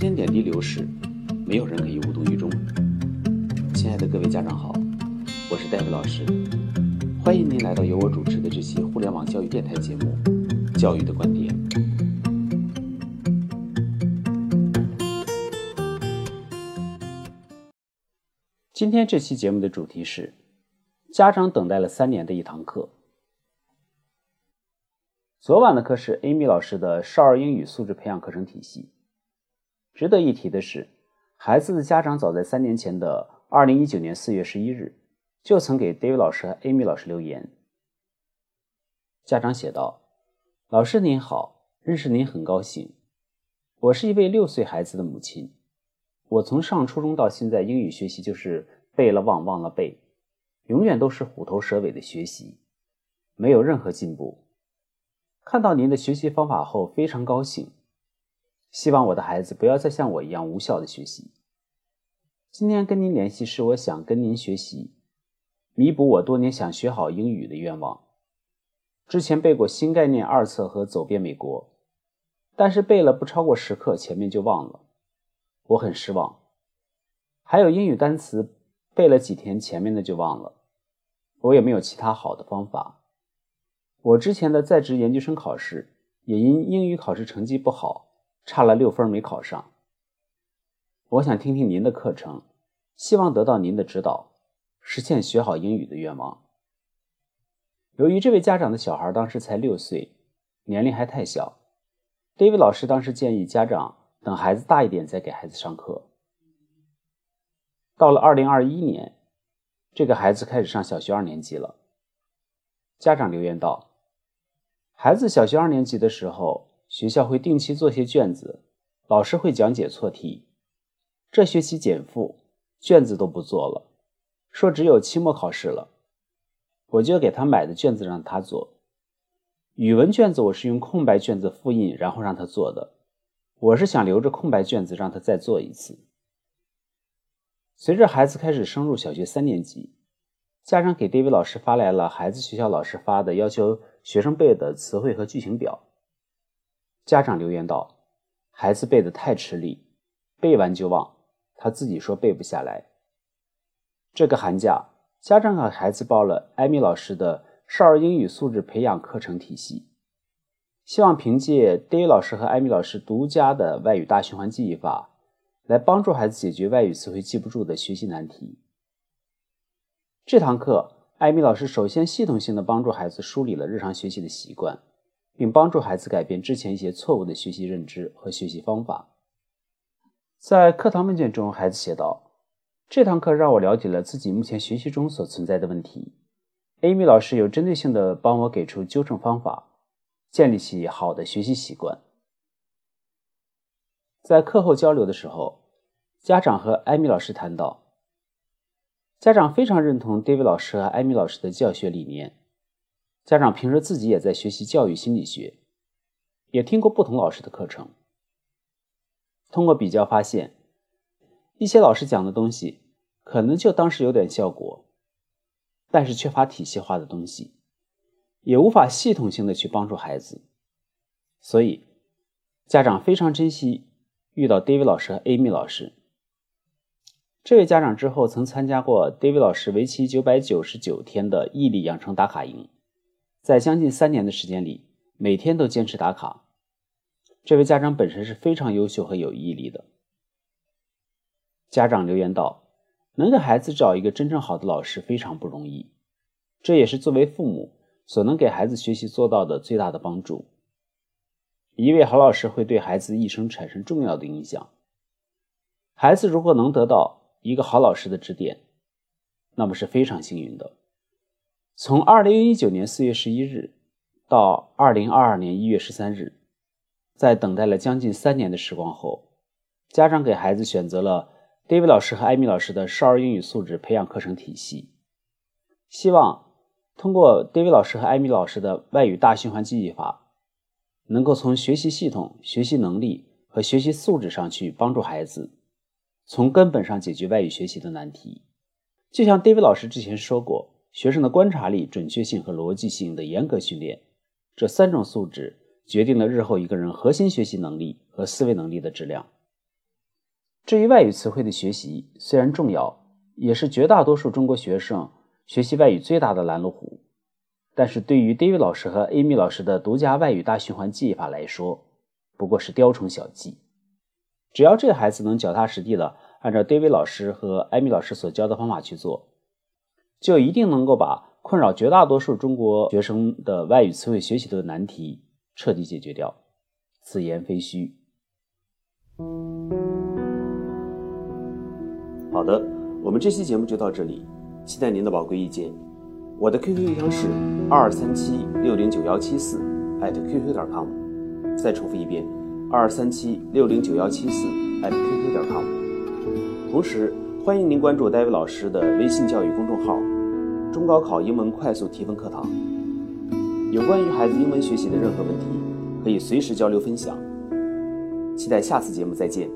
间点滴流逝，没有人可以无动于衷。亲爱的各位家长好，我是戴维老师，欢迎您来到由我主持的这期互联网教育电台节目《教育的观点》。今天这期节目的主题是：家长等待了三年的一堂课。昨晚的课是 Amy 老师的少儿英语素质培养课程体系。值得一提的是，孩子的家长早在三年前的二零一九年四月十一日，就曾给 David 老师和 Amy 老师留言。家长写道：“老师您好，认识您很高兴。我是一位六岁孩子的母亲。我从上初中到现在，英语学习就是背了忘，忘了背，永远都是虎头蛇尾的学习，没有任何进步。”看到您的学习方法后，非常高兴。希望我的孩子不要再像我一样无效的学习。今天跟您联系是我想跟您学习，弥补我多年想学好英语的愿望。之前背过新概念二册和走遍美国，但是背了不超过十课，前面就忘了，我很失望。还有英语单词背了几天，前面的就忘了，我也没有其他好的方法。我之前的在职研究生考试也因英语考试成绩不好，差了六分没考上。我想听听您的课程，希望得到您的指导，实现学好英语的愿望。由于这位家长的小孩当时才六岁，年龄还太小，David 老师当时建议家长等孩子大一点再给孩子上课。到了二零二一年，这个孩子开始上小学二年级了。家长留言道。孩子小学二年级的时候，学校会定期做些卷子，老师会讲解错题。这学期减负，卷子都不做了，说只有期末考试了。我就给他买的卷子让他做。语文卷子我是用空白卷子复印，然后让他做的。我是想留着空白卷子让他再做一次。随着孩子开始升入小学三年级，家长给 David 老师发来了孩子学校老师发的要求。学生背的词汇和句型表。家长留言道：“孩子背的太吃力，背完就忘，他自己说背不下来。”这个寒假，家长给孩子报了艾米老师的少儿英语素质培养课程体系，希望凭借 d a v 老师和艾米老师独家的外语大循环记忆法，来帮助孩子解决外语词汇记不住的学习难题。这堂课。艾米老师首先系统性的帮助孩子梳理了日常学习的习惯，并帮助孩子改变之前一些错误的学习认知和学习方法。在课堂问卷中，孩子写道：“这堂课让我了解了自己目前学习中所存在的问题。艾米老师有针对性的帮我给出纠正方法，建立起好的学习习惯。”在课后交流的时候，家长和艾米老师谈到。家长非常认同 David 老师和艾米老师的教学理念。家长平时自己也在学习教育心理学，也听过不同老师的课程。通过比较发现，一些老师讲的东西可能就当时有点效果，但是缺乏体系化的东西，也无法系统性的去帮助孩子。所以，家长非常珍惜遇到 David 老师和 Amy 老师。这位家长之后曾参加过 David 老师为期九百九十九天的毅力养成打卡营，在将近三年的时间里，每天都坚持打卡。这位家长本身是非常优秀和有毅力的。家长留言道：“能给孩子找一个真正好的老师非常不容易，这也是作为父母所能给孩子学习做到的最大的帮助。一位好老师会对孩子一生产生重要的影响。孩子如果能得到。”一个好老师的指点，那么是非常幸运的。从二零一九年四月十一日到二零二二年一月十三日，在等待了将近三年的时光后，家长给孩子选择了 David 老师和艾米老师的少儿英语素质培养课程体系，希望通过 David 老师和艾米老师的外语大循环记忆法，能够从学习系统、学习能力和学习素质上去帮助孩子。从根本上解决外语学习的难题，就像 David 老师之前说过，学生的观察力、准确性和逻辑性的严格训练，这三种素质决定了日后一个人核心学习能力和思维能力的质量。至于外语词汇的学习，虽然重要，也是绝大多数中国学生学习外语最大的拦路虎，但是对于 David 老师和 Amy 老师的独家外语大循环记忆法来说，不过是雕虫小技。只要这个孩子能脚踏实地的按照 David 老师和 Amy 老师所教的方法去做，就一定能够把困扰绝大多数中国学生的外语词汇学习的难题彻底解决掉。此言非虚。好的，我们这期节目就到这里，期待您的宝贵意见。我的 QQ 邮箱是二三七六零九幺七四艾特 QQ 点 com。再重复一遍，二三七六零九幺七四艾特 QQ 点 com。同时，欢迎您关注戴维老师的微信教育公众号“中高考英文快速提分课堂”。有关于孩子英文学习的任何问题，可以随时交流分享。期待下次节目再见。